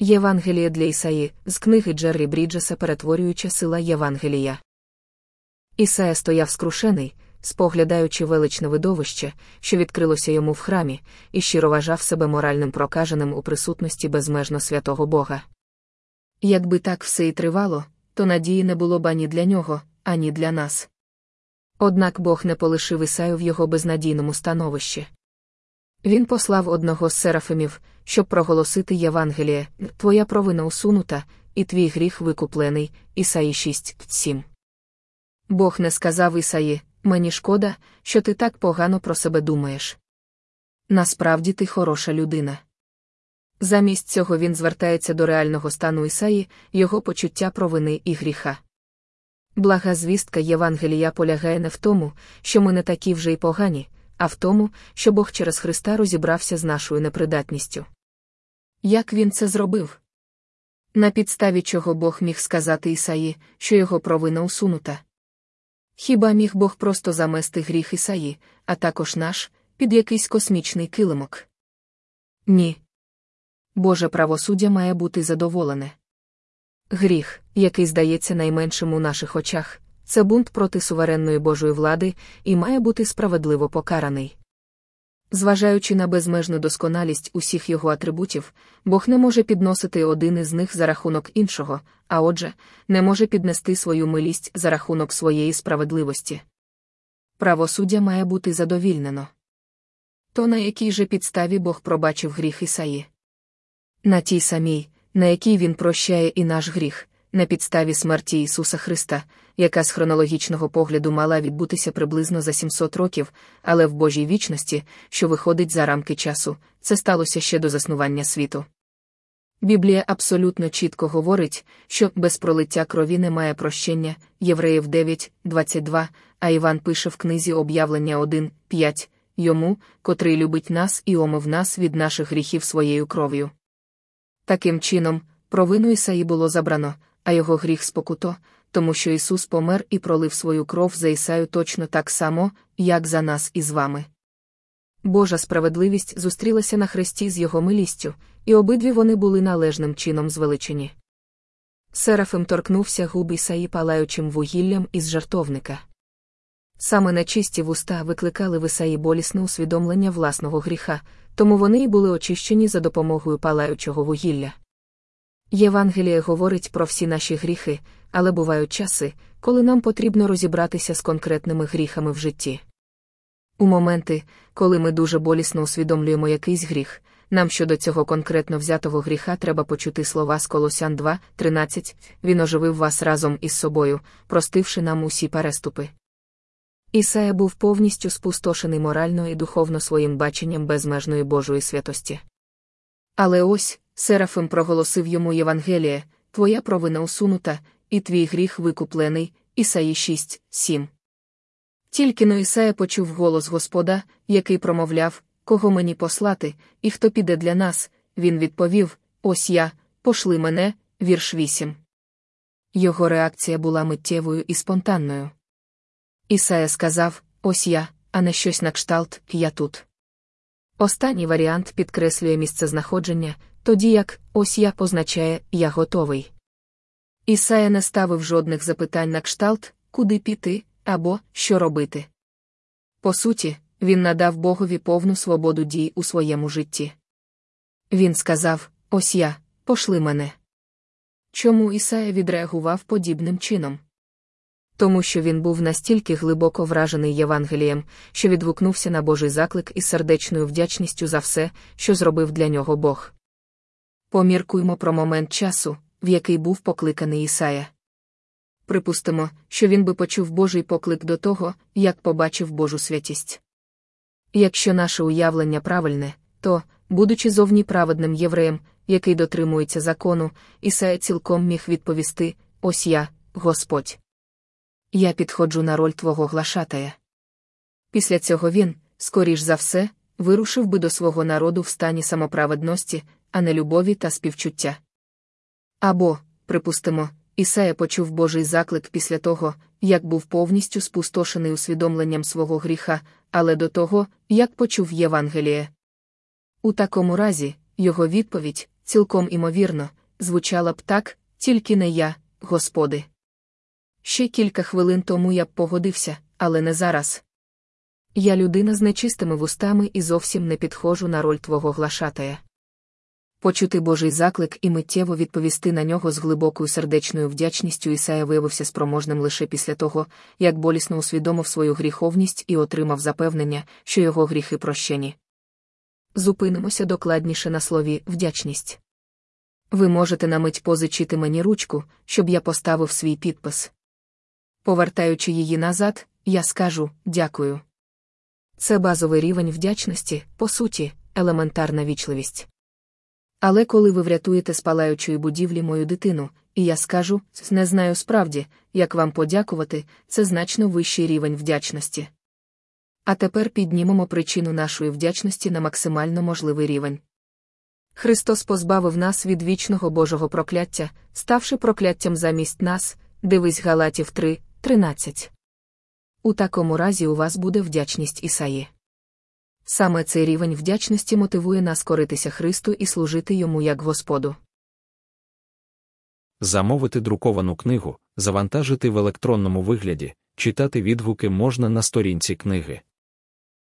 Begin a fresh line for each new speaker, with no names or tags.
Євангеліє для Ісаї з книги Джеррі Бріджеса перетворююча сила Євангелія. Ісая стояв скрушений, споглядаючи величне видовище, що відкрилося йому в храмі, і щиро вважав себе моральним прокаженим у присутності безмежно святого Бога. Якби так все і тривало, то надії не було б ані для нього, ані для нас. Однак Бог не полишив Ісаю в його безнадійному становищі. Він послав одного з серафимів, щоб проголосити Євангеліє, Твоя провина усунута, і твій гріх викуплений, Ісаї 6.7. Бог не сказав Ісаї, мені шкода, що ти так погано про себе думаєш. Насправді ти хороша людина. Замість цього він звертається до реального стану Ісаї, його почуття провини і гріха. Блага звістка Євангелія полягає не в тому, що ми не такі вже й погані, а в тому, що Бог через Христа розібрався з нашою непридатністю. Як він це зробив? На підставі чого Бог міг сказати Ісаї, що його провина усунута? Хіба міг Бог просто замести гріх Ісаї, а також наш, під якийсь космічний килимок? Ні. Боже правосуддя має бути задоволене. Гріх, який здається найменшим у наших очах, це бунт проти суверенної Божої влади і має бути справедливо покараний. Зважаючи на безмежну досконалість усіх його атрибутів, Бог не може підносити один із них за рахунок іншого, а отже, не може піднести свою милість за рахунок своєї справедливості. Правосуддя має бути задовільнено. То на якій же підставі Бог пробачив гріх Ісаї? На тій самій, на якій він прощає і наш гріх, на підставі смерті Ісуса Христа, яка з хронологічного погляду мала відбутися приблизно за 700 років, але в Божій вічності, що виходить за рамки часу, це сталося ще до заснування світу. Біблія абсолютно чітко говорить, що без пролиття крові немає прощення, Євреїв 9, 22, а Іван пише в книзі об'явлення 1, 5, йому, котрий любить нас і омив нас від наших гріхів своєю кров'ю. Таким чином, провину Ісаї було забрано, а його гріх спокуто, тому що Ісус помер і пролив свою кров за Ісаю точно так само, як за нас і з вами. Божа справедливість зустрілася на хресті з його милістю, і обидві вони були належним чином звеличені. Серафим торкнувся губ Ісаї палаючим вугіллям із жартовника. Саме нечисті вуста викликали в Ісаї болісне усвідомлення власного гріха, тому вони й були очищені за допомогою палаючого вугілля. Євангеліє говорить про всі наші гріхи, але бувають часи, коли нам потрібно розібратися з конкретними гріхами в житті. У моменти, коли ми дуже болісно усвідомлюємо якийсь гріх, нам щодо цього конкретно взятого гріха треба почути слова з Колосян 2, 13, Він оживив вас разом із собою, простивши нам усі переступи. Ісая був повністю спустошений морально і духовно своїм баченням безмежної Божої святості. Але ось Серафим проголосив йому Євангеліє, Твоя провина усунута, і твій гріх викуплений, Ісаї 6, 7. Тільки но Ісая почув голос Господа, який промовляв, кого мені послати, і хто піде для нас, він відповів: Ось я, пошли мене, вірш 8. Його реакція була миттєвою і спонтанною. Ісая сказав: Ось я, а не щось на кшталт, я тут. Останній варіант підкреслює місцезнаходження, тоді як ось я позначає я готовий. Ісая не ставив жодних запитань на кшталт, куди піти або що робити. По суті, він надав Богові повну свободу дій у своєму житті. Він сказав: Ось я, пошли мене. Чому Ісая відреагував подібним чином? Тому що він був настільки глибоко вражений Євангелієм, що відгукнувся на Божий заклик із сердечною вдячністю за все, що зробив для нього Бог. Поміркуймо про момент часу, в який був покликаний Ісая. Припустимо, що він би почув Божий поклик до того, як побачив Божу святість. Якщо наше уявлення правильне, то, будучи зовні праведним євреєм, який дотримується закону, Ісая цілком міг відповісти: Ось я, Господь. Я підходжу на роль твого глашатая. Після цього він, скоріш за все, вирушив би до свого народу в стані самоправедності, а не любові та співчуття. Або, припустимо, Ісая почув Божий заклик після того, як був повністю спустошений усвідомленням свого гріха, але до того, як почув Євангеліє. У такому разі, його відповідь цілком імовірно, звучала б так, тільки не я, господи. Ще кілька хвилин тому я б погодився, але не зараз. Я людина з нечистими вустами і зовсім не підходжу на роль твого глашатая. Почути Божий заклик і миттєво відповісти на нього з глибокою сердечною вдячністю Ісая виявився спроможним лише після того, як болісно усвідомив свою гріховність і отримав запевнення, що його гріхи прощені. Зупинимося докладніше на слові вдячність. Ви можете на мить позичити мені ручку, щоб я поставив свій підпис. Повертаючи її назад, я скажу дякую. Це базовий рівень вдячності, по суті, елементарна вічливість. Але коли ви врятуєте з палаючої будівлі мою дитину, і я скажу, не знаю справді, як вам подякувати, це значно вищий рівень вдячності. А тепер піднімемо причину нашої вдячності на максимально можливий рівень. Христос позбавив нас від вічного Божого прокляття, ставши прокляттям замість нас, дивись Галатів 3, 13. У такому разі у вас буде вдячність Ісаї. Саме цей рівень вдячності мотивує нас коритися Христу і служити йому як Господу.
Замовити друковану книгу, завантажити в електронному вигляді, читати відгуки можна на сторінці книги.